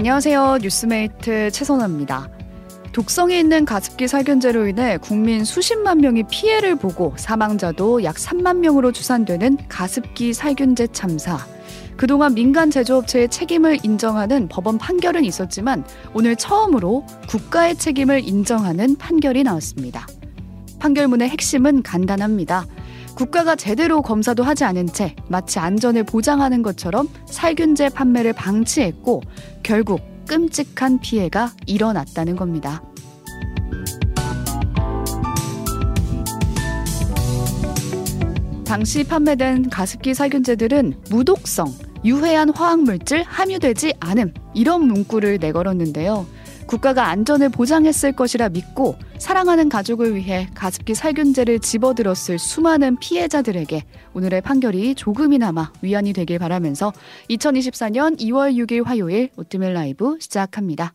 안녕하세요. 뉴스메이트 최선아입니다. 독성이 있는 가습기 살균제로 인해 국민 수십만 명이 피해를 보고 사망자도 약 3만 명으로 추산되는 가습기 살균제 참사. 그동안 민간 제조업체의 책임을 인정하는 법원 판결은 있었지만 오늘 처음으로 국가의 책임을 인정하는 판결이 나왔습니다. 판결문의 핵심은 간단합니다. 국가가 제대로 검사도 하지 않은 채 마치 안전을 보장하는 것처럼 살균제 판매를 방치했고 결국 끔찍한 피해가 일어났다는 겁니다. 당시 판매된 가습기 살균제들은 무독성, 유해한 화학물질 함유되지 않음 이런 문구를 내걸었는데요. 국가가 안전을 보장했을 것이라 믿고 사랑하는 가족을 위해 가습기 살균제를 집어들었을 수많은 피해자들에게 오늘의 판결이 조금이나마 위안이 되길 바라면서 2024년 2월 6일 화요일 오뜨밀 라이브 시작합니다.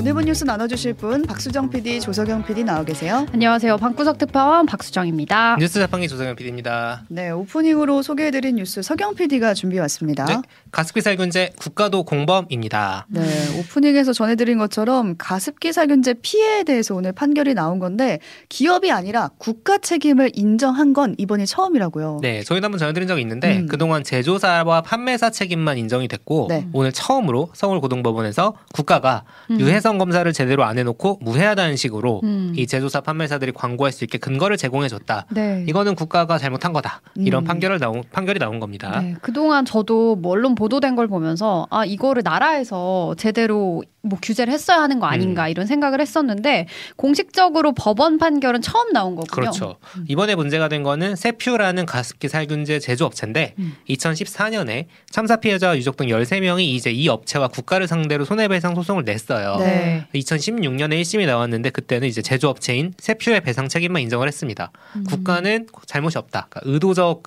오늘 본 뉴스 나눠주실 분 박수정 PD, 조석영 PD 나와 계세요. 안녕하세요. 방구석 특파원 박수정입니다. 뉴스 자판기 조성현 PD입니다. 네, 오프닝으로 소개해드린 뉴스 서경 PD가 준비해 왔습니다. 네, 가습기 살균제 국가도 공범입니다. 네, 오프닝에서 전해드린 것처럼 가습기 살균제 피해에 대해서 오늘 판결이 나온 건데 기업이 아니라 국가 책임을 인정한 건 이번이 처음이라고요. 네, 저희도 한번 전해드린 적이 있는데 음. 그동안 제조사와 판매사 책임만 인정이 됐고 네. 오늘 처음으로 서울고등법원에서 국가가 음. 유해성 검사를 제대로 안 해놓고 무해하다는 식으로 음. 이 제조사 판매사들이 광고할 수 있게 근거를 제공해줬다. 네. 이거는 국가가 잘못한 거다. 이런 음. 판결을 나온 판결이 나온 겁니다. 네, 그동안 저도 뭐 언론 보도된 걸 보면서 아 이거를 나라에서 제대로 뭐 규제를 했어야 하는 거 아닌가 음. 이런 생각을 했었는데 공식적으로 법원 판결은 처음 나온 거군요. 그렇죠. 이번에 문제가 된 거는 세퓨라는 가습기 살균제 제조업체인데 음. 2014년에 참사 피해자와 유족 등 13명이 이제 이 업체와 국가를 상대로 손해배상 소송을 냈어요. 네. 2016년에 1심이 나왔는데 그때는 이제 제조업체인 세퓨의 배상 책임만 인정을 했습니다. 음. 국가는 잘못이 없다. 그러니까 의도적,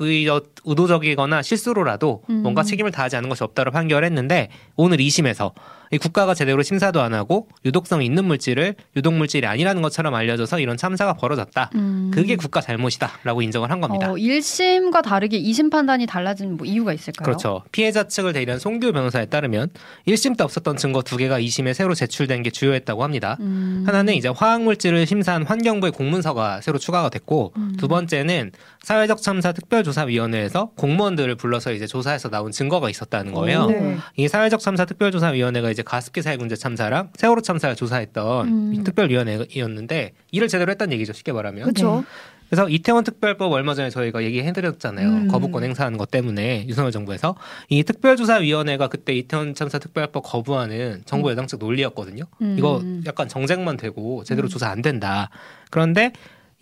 의도적이거나 실수로라도 음. 뭔가 책임을 다하지 않은 것이 없다고 판결했는데 오늘 2심에서 이 국가가 제대로 심사도 안 하고 유독성이 있는 물질을 유독 물질이 아니라는 것처럼 알려져서 이런 참사가 벌어졌다. 음. 그게 국가 잘못이다라고 인정을 한 겁니다. 어, 1심과 다르게 2심 판단이 달라진 뭐 이유가 있을까요? 그렇죠. 피해자 측을 대리한 송규 변호사에 따르면 1심 때 없었던 증거 두 개가 2심에 새로 제출된 게 주요했다고 합니다. 음. 하나는 이제 화학물질을 심사한 환경부의 공문서가 새로 추가가 됐고 음. 두 번째는 사회적 참사 특별조사위원회에서 공무원들을 불러서 이제 조사해서 나온 증거가 있었다는 거예요. 오. 네. 이 사회적 참사 특별조사위원회가 이제 가습기 살균제 참사랑 세월호 참사를 조사했던 음. 이 특별위원회였는데 일을 제대로 했다는 얘기죠 쉽게 말하면. 그렇죠. 그래서 이태원 특별법 얼마 전에 저희가 얘기해드렸잖아요. 음. 거부권 행사하는 것 때문에 윤석열 정부에서 이 특별조사위원회가 그때 이태원 참사 특별법 거부하는 정부 여당 측 논리였거든요. 음. 이거 약간 정쟁만 되고 제대로 조사 안 된다. 그런데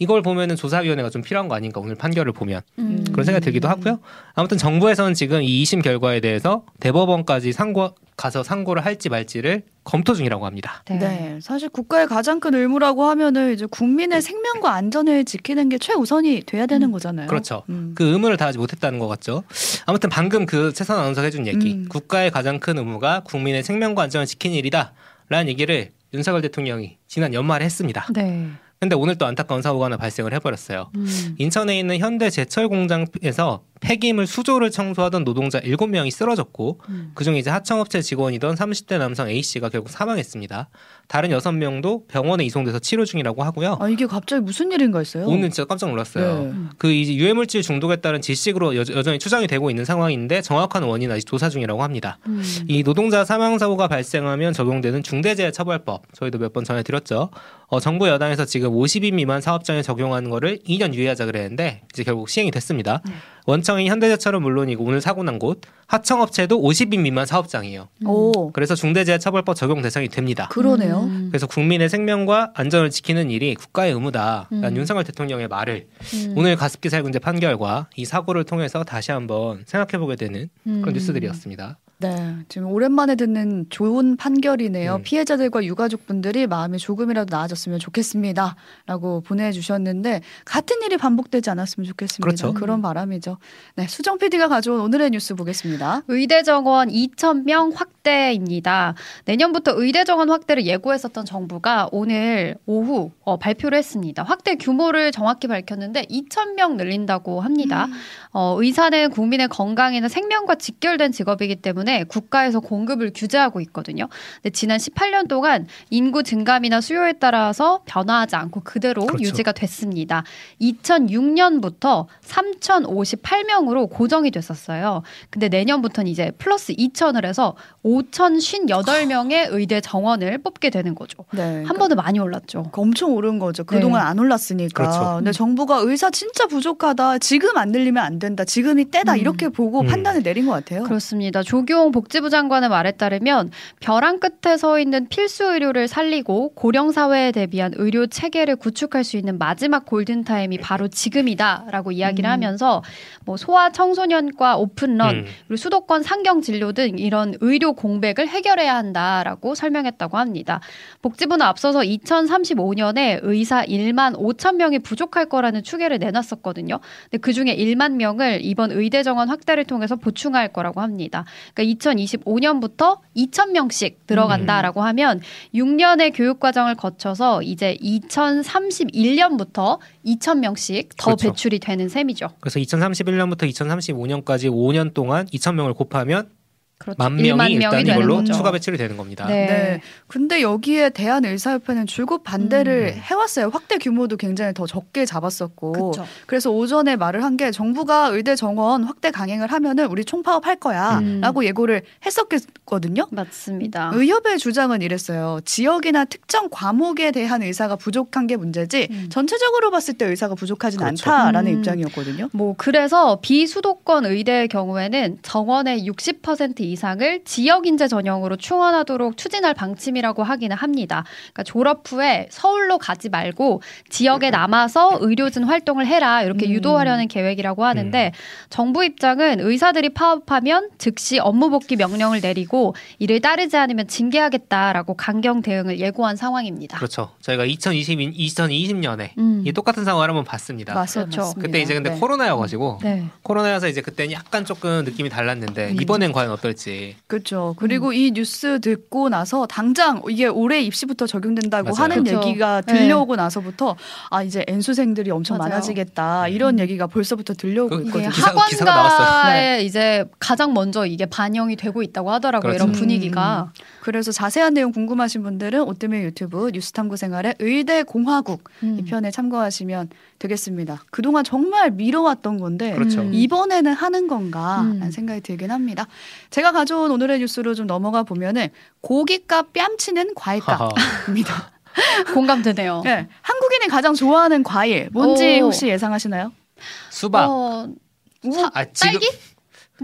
이걸 보면은 조사위원회가 좀 필요한 거 아닌가 오늘 판결을 보면 음. 그런 생각이 들기도 하고요. 아무튼 정부에서는 지금 이 2심 결과에 대해서 대법원까지 상고 가서 상고를 할지 말지를 검토 중이라고 합니다. 네. 네, 사실 국가의 가장 큰 의무라고 하면은 이제 국민의 생명과 안전을 지키는 게 최우선이 돼야 되는 음. 거잖아요. 그렇죠. 음. 그 의무를 다하지 못했다는 것 같죠. 아무튼 방금 그 최선 아나운서가 해준 얘기, 음. 국가의 가장 큰 의무가 국민의 생명과 안전을 지키는 일이다라는 얘기를 윤석열 대통령이 지난 연말에 했습니다. 네. 근데 오늘 또 안타까운 사고가 하나 발생을 해버렸어요. 음. 인천에 있는 현대 제철 공장에서 폐기물 수조를 청소하던 노동자 7명이 쓰러졌고 음. 그중에 이제 하청업체 직원이던 30대 남성 A 씨가 결국 사망했습니다. 다른 6명도 병원에 이송돼서 치료 중이라고 하고요. 아 이게 갑자기 무슨 일인가 했어요. 오늘 진짜 깜짝 놀랐어요. 네. 그 이제 유해물질 중독에 따른 질식으로 여, 여전히 추정이 되고 있는 상황인데 정확한 원인은 아직 조사 중이라고 합니다. 음. 이 노동자 사망 사고가 발생하면 적용되는 중대재해처벌법 저희도 몇 번 전해드렸죠. 어, 정부 여당에서 지금 50인 미만 사업장에 적용하는 거를 2년 유예하자 그랬는데 이제 결국 시행이 됐습니다. 원청인 현대제철은 물론이고 오늘 사고 난 곳 하청업체도 50인 미만 사업장이에요. 오, 그래서 중대재해처벌법 적용 대상이 됩니다. 그러네요. 음. 그래서 국민의 생명과 안전을 지키는 일이 국가의 의무다라는 음. 윤석열 대통령의 말을 음. 오늘 가습기 살균제 판결과 이 사고를 통해서 다시 한번 생각해보게 되는 그런 음. 뉴스들이었습니다. 네, 지금 오랜만에 듣는 좋은 판결이네요. 음. 피해자들과 유가족분들이 마음이 조금이라도 나아졌으면 좋겠습니다.라고 보내주셨는데 같은 일이 반복되지 않았으면 좋겠습니다. 그렇죠. 그런 바람이죠. 네, 수정 PD가 가져온 오늘의 뉴스 보겠습니다. 의대 정원 2,000명 확대입니다. 내년부터 의대 정원 확대를 예고했었던 정부가 오늘 오후 어, 발표를 했습니다. 확대 규모를 정확히 밝혔는데 2,000명 늘린다고 합니다. 어, 의사는 국민의 건강이나 생명과 직결된 직업이기 때문에 국가에서 공급을 규제하고 있거든요. 근데 지난 18년 동안 인구 증감이나 수요에 따라서 변화하지 않고 그대로 그렇죠. 유지가 됐습니다. 2006년부터 3,058명으로 고정이 됐었어요. 근데 내년부터는 이제 플러스 2,000을 해서 5,058명의 의대 정원을 뽑게 되는 거죠. 네, 한 번도 많이 올랐죠. 그 엄청 오른 거죠. 그동안 네. 안 올랐으니까. 그렇죠. 근데 정부가 의사 진짜 부족하다. 지금 안 늘리면 안 된다. 지금이 때다. 음. 이렇게 보고 음. 판단을 내린 것 같아요. 그렇습니다. 조경 복지부 장관의 말에 따르면 벼랑 끝에 서 있는 필수 의료를 살리고 고령 사회에 대비한 의료 체계를 구축할 수 있는 마지막 골든 타임이 바로 지금이다라고 이야기를 음. 하면서 뭐 소아 청소년과 오픈런 음. 그리고 수도권 상경 진료 등 이런 의료 공백을 해결해야 한다라고 설명했다고 합니다. 복지부는 앞서서 2035년에 의사 1만 5천 명이 부족할 거라는 추계를 내놨었거든요. 근데 그 중에 1만 명을 이번 의대 정원 확대를 통해서 보충할 거라고 합니다. 그러니까 2025년부터 2천 명씩 들어간다라고 하면 6년의 교육 과정을 거쳐서 이제 2031년부터 2천 명씩 더 그렇죠. 배출이 되는 셈이죠. 그래서 2031년부터 2035년까지 5년 동안 2천 명을 곱하면 그렇죠. 만 1만 명이 일단 되는 이걸로 거죠. 추가 배출이 되는 겁니다. 네. 네. 근데 여기에 대한의사협회는 줄곧 반대를 음. 해왔어요. 확대 규모도 굉장히 더 적게 잡았었고. 그렇죠. 그래서 오전에 말을 한 게 정부가 의대 정원 확대 강행을 하면은 우리 총파업할 거야라고 음. 예고를 했었거든요. 맞습니다. 의협의 주장은 이랬어요. 지역이나 특정 과목에 대한 의사가 부족한 게 문제지 음. 전체적으로 봤을 때 의사가 부족하진 그렇죠. 않다라는 음. 입장이었거든요. 뭐 그래서 비수도권 의대의 경우에는 정원의 60% 이상을 지역 인재 전형으로 충원하도록 추진할 방침이라고 하기는 합니다. 그러니까 졸업 후에 서울로 가지 말고 지역에 남아서 의료진 활동을 해라 이렇게 음. 유도하려는 계획이라고 하는데 정부 입장은 의사들이 파업하면 즉시 업무 복귀 명령을 내리고 이를 따르지 않으면 징계하겠다라고 강경 대응을 예고한 상황입니다. 그렇죠. 저희가 2020, 2020년에 음. 이 똑같은 상황을 한번 봤습니다. 맞아요. 그렇죠. 맞습니다. 그때 이제 근데 네. 코로나여가지고 네. 코로나여서 이제 그때는 약간 조금 느낌이 달랐는데 음. 이번엔 과연 어떨지. 그렇죠. 그리고 이 뉴스 듣고 나서 당장 이게 올해 입시부터 적용된다고 맞아요. 하는 그렇죠. 얘기가 네. 들려오고 나서부터 아 이제 N수생들이 엄청 맞아요. 많아지겠다 이런 음. 얘기가 벌써부터 들려오고 그- 이게 있거든요. 기사-. 학원가에 이제 가장 먼저 이게 반영이 되고 있다고 하더라고요. 그렇죠. 이런 분위기가. 그래서 자세한 내용 궁금하신 분들은 오뜨밀 유튜브 뉴스탐구 생활의 의대 공화국 음. 이 편에 참고하시면 되겠습니다. 그동안 정말 미뤄왔던 건데 그렇죠. 음. 이번에는 하는 건가라는 음. 생각이 들긴 합니다. 제가 가져온 오늘의 뉴스로 좀 넘어가 보면은 고기값 뺨치는 과일값입니다. 공감되네요. 네, 한국인이 가장 좋아하는 과일 뭔지 오. 혹시 예상하시나요? 수박. 어, 우와, 아, 지금 딸기?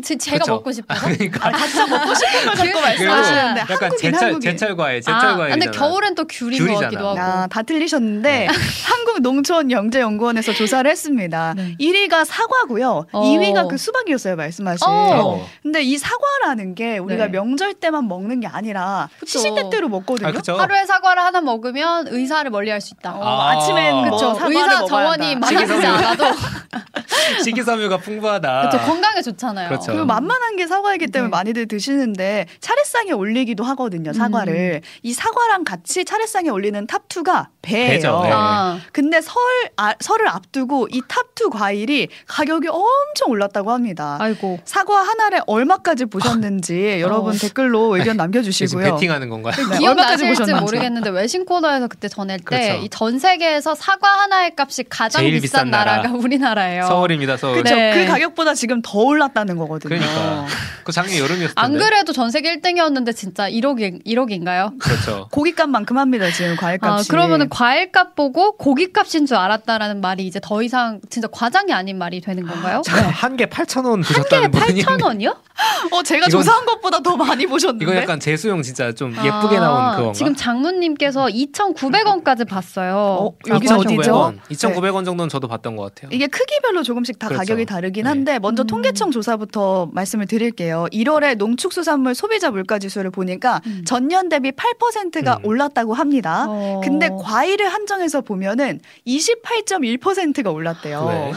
제, 제가 그쵸. 먹고 싶어서. 그러니까 아, 각자 먹고 싶은 걸 자꾸 귤. 말씀하시는데 약간 한국인 제철 한국인. 제철 과일, 제철 아, 과일. 근데 겨울엔 또 귤인 것 귤이잖아. 같기도 하고. 아, 다 틀리셨는데 한국농촌영재연구원에서 조사를 했습니다. 네. 1위가 사과고요. 어. 2위가 그 수박이었어요, 말씀하신. 어. 근데 이 사과라는 게 우리가 네. 명절 때만 먹는 게 아니라 그쵸. 시시때때로 먹거든요. 아, 그쵸. 하루에 사과를 하나 먹으면 의사를 멀리할 수 있다. 어, 아. 아침엔 그쵸 뭐 사과를 의사 정원이. 많아지지. 않아도 식이섬유가 풍부하다. 그쵸, 건강에 좋잖아요. 그렇죠. 그리고 만만한 게 사과이기 때문에 네. 많이들 드시는데 차례상에 올리기도 하거든요, 사과를. 이 사과랑 같이 차례상에 올리는 top2가 배예요. 배죠, 네. 아, 근데 설, 아, 설을 앞두고 이 top2 과일이 가격이 엄청 올랐다고 합니다. 아이고. 사과 하나를 얼마까지 보셨는지 여러분 어. 댓글로 의견 남겨주시고요. 베팅하는 건가요? 네, 얼마까지 보셨는지. 모르겠는데 외신 코너에서 그때 전할 때 그렇죠. 이 전 세계에서 사과 하나의 값이 가장 비싼 나라. 나라가 우리나라예요. 서울입니다, 서울. 그쵸? 네. 그 가격보다 지금 더 올랐다는 거거든요. 그러니까. 그 작년 여름이었을 텐데. 안 그래도 전 세계 1등이었는데 진짜 1억인 1억인가요? 그렇죠. 고깃값만큼 합니다 지금 아, 과일값이. 그러면은 과일값 보고 고깃값인 줄 알았다라는 말이 이제 더 이상 진짜 과장이 아닌 말이 되는 건가요? 한개 8,000원 한 개에 드셨다는 분이 8,000원이요? 어 제가 이건- 조사한 것보다 더 많이 보셨는데. 이거 약간 재수용 진짜 좀 예쁘게 나온 그건가? 아, 지금 장모님께서 2,900원까지 봤어요. 어, 아, 여기 2,900원. 어디죠? 2,900원 정도는 저도 봤던 것 같아요. 이게 크기별로 조금씩 다 그렇죠. 가격이 다르긴 네. 한데 먼저 음. 통계청 조사부터 말씀을 드릴게요. 1월에 농축수산물 소비자 물가 지수를 보니까 음. 전년 대비 8%가 음. 올랐다고 합니다. 어. 근데 과일을 한정해서 보면은 28.1%가 올랐대요. 왜?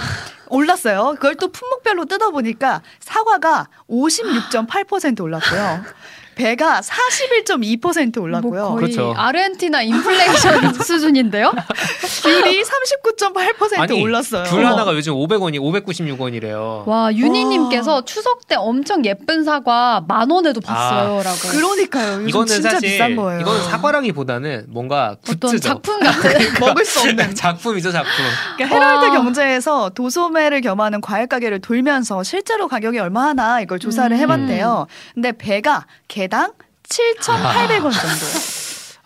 올랐어요. 그걸 또 품목별로 뜯어보니까 사과가 56.8% 올랐고요. 배가 41.2% 올랐고요. 뭐 거의 그렇죠. 아르헨티나 인플레이션 수준인데요. 귤이 39.8% 아니, 올랐어요. 귤 하나가 요즘 500원이 596원이래요. 와 윤희님께서 추석 때 엄청 예쁜 사과 만 원에도 아. 봤어요라고. 그러니까요. 요즘 이거는 진짜 사실 비싼 거예요. 이건 사과라기보다는 뭔가 어떤 굿즈죠. 작품 같은. 먹을 수 없는. 작품이죠, 작품. 그러니까 헤럴드 와. 경제에서 도소매를 겸하는 과일 가게를 돌면서 실제로 가격이 얼마 하나 이걸 조사를 음. 해봤대요. 근데 배가 개당 7,800원 정도.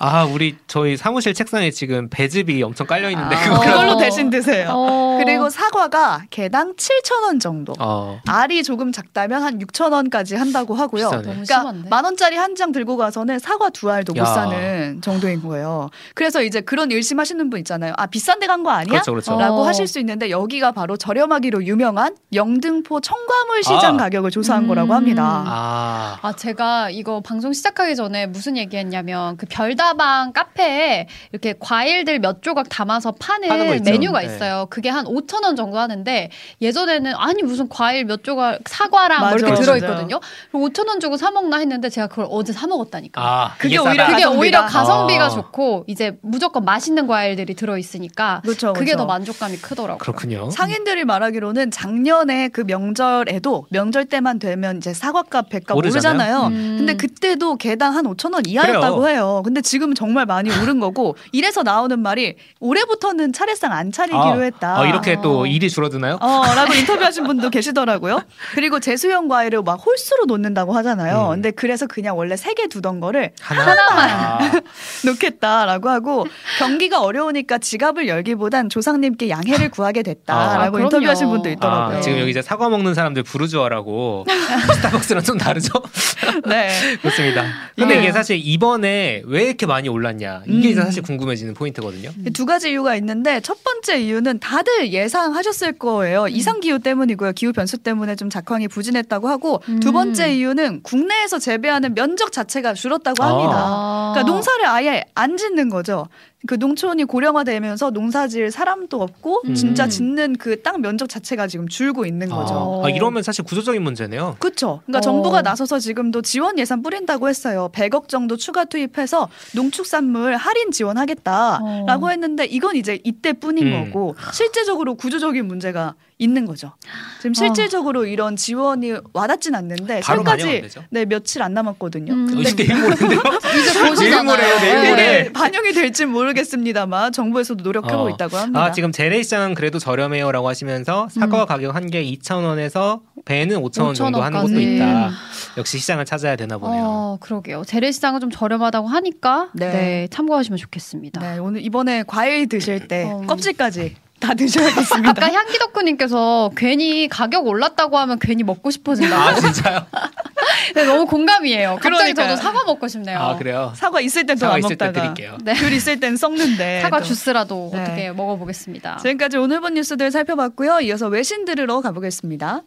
아, 우리 저희 사무실 책상에 지금 배즙이 엄청 깔려 있는데 아, 그거 그걸로 어. 대신 드세요. 어. 그리고 사과가 개당 7,000원 정도. 어. 알이 조금 작다면 한 6,000원까지 한다고 하고요. 그러니까 심한데. 만 원짜리 한 장 들고 가서는 사과 두 알도 못 야. 사는 정도인 거예요. 그래서 이제 그런 의심하시는 분 있잖아요. 아 비싼 데 간 거 아니야? 그렇죠, 그렇죠. 어. 라고 하실 수 있는데 여기가 바로 저렴하기로 유명한 영등포 청과물 시장 아. 가격을 조사한 음. 거라고 합니다. 아. 아, 제가 이거 방송 시작하기 전에 무슨 얘기했냐면 그 별다 방 카페에 이렇게 과일들 몇 조각 담아서 파는. 메뉴가 네. 있어요. 그게 한 5천 원 정도 하는데 예전에는 아니 무슨 과일 몇 조각 사과랑 뭐 맞아, 이렇게 맞아. 들어 있거든요. 그리고 5천 원 주고 사 먹나 했는데 제가 그걸 어제 사 먹었다니까. 아, 그게 오히려. 그게 가성비가. 오히려 가성비가 아. 좋고 이제 무조건 맛있는 과일들이 들어 있으니까 그렇죠, 그게 그렇죠. 더 만족감이 크더라고요. 그렇군요. 상인들이 말하기로는 작년에 그 명절에도 명절 때만 되면 이제 사과값 배값 오르잖아요. 오르잖아요. 음. 근데 그때도 개당 한 5천 원 이하였다고 그래요. 해요. 근데 지금 정말 많이 오른 거고 이래서 나오는 말이 올해부터는 차례상 안 차리기로 아, 했다. 아, 이렇게 또 어. 일이 줄어드나요? 어, 라고 인터뷰하신 분도 계시더라고요. 그리고 제수형 과일을 막 홀수로 놓는다고 하잖아요. 음. 근데 그래서 그냥 원래 세 개 두던 거를 하나. 아, 놓겠다라고 하고 경기가 어려우니까 지갑을 열기보단 조상님께 양해를 구하게 아, 됐다라고 그럼요. 인터뷰하신 분도 있더라고요. 아, 지금 여기 이제 사과 먹는 사람들 부르주아라고 스타벅스랑 좀 다르죠? 네. 그렇습니다. 근데 예. 이게 사실 이번에 왜 이렇게 많이 올랐냐 이게 음. 사실 궁금해지는 포인트거든요. 두 가지 이유가 있는데 첫 번째 이유는 다들 예상하셨을 거예요. 이상 기후 때문이고요. 기후 변수 때문에 좀 작황이 부진했다고 하고 두 음. 번째 이유는 국내에서 재배하는 면적 자체가 줄었다고 합니다. 아. 그러니까 농사를 아예 안 짓는 거죠. 그 농촌이 고령화되면서 농사지을 사람도 없고 음. 진짜 짓는 그 땅 면적 자체가 지금 줄고 있는 거죠. 아, 아, 이러면 사실 구조적인 문제네요. 그렇죠. 그러니까 어. 정부가 나서서 지금도 지원 예산 뿌린다고 했어요. 100억 정도 추가 투입해서 농축산물 할인 지원하겠다라고 어. 했는데 이건 이제 이때뿐인 음. 거고 실제적으로 구조적인 문제가 있는 거죠. 지금 실질적으로 이런 지원이 와닿진 않는데 설까지? 네 며칠 안 남았거든요. 음. 근데 어, 내일 모레인데요? 이제 내일 보시잖아요. 모레요, 내일 네. 모레. 이게 반영이 될지 모르 겠습니다만 정부에서도 노력하고 어. 있다고 합니다. 아, 지금 재래시장은 그래도 저렴해요라고 하시면서 사과 가격 한개 2,000원에서 배는 5,000원 정도 하는 곳도 5,000원 있다. 역시 시장을 찾아야 되나 보네요. 어, 그러게요. 재래시장은 좀 저렴하다고 하니까 네. 네, 참고하시면 좋겠습니다. 네, 오늘 이번에 과일 드실 때 어. 껍질까지 다 드셔야겠습니다. 아까 향기 덕후님께서 괜히 가격 올랐다고 하면 괜히 먹고 싶어진다고. 아, 진짜요? 네, 너무 공감이에요. 갑자기 그러니까요. 저도 사과 먹고 싶네요. 아, 그래요? 사과 있을 땐또 사과 안 있을 때 먹다가 드릴게요. 네. 귤 있을 땐 썩는데 사과 또. 주스라도 네. 어떻게 먹어보겠습니다. 지금까지 오늘 본 뉴스들 살펴봤고요. 이어서 외신 들으러 가보겠습니다.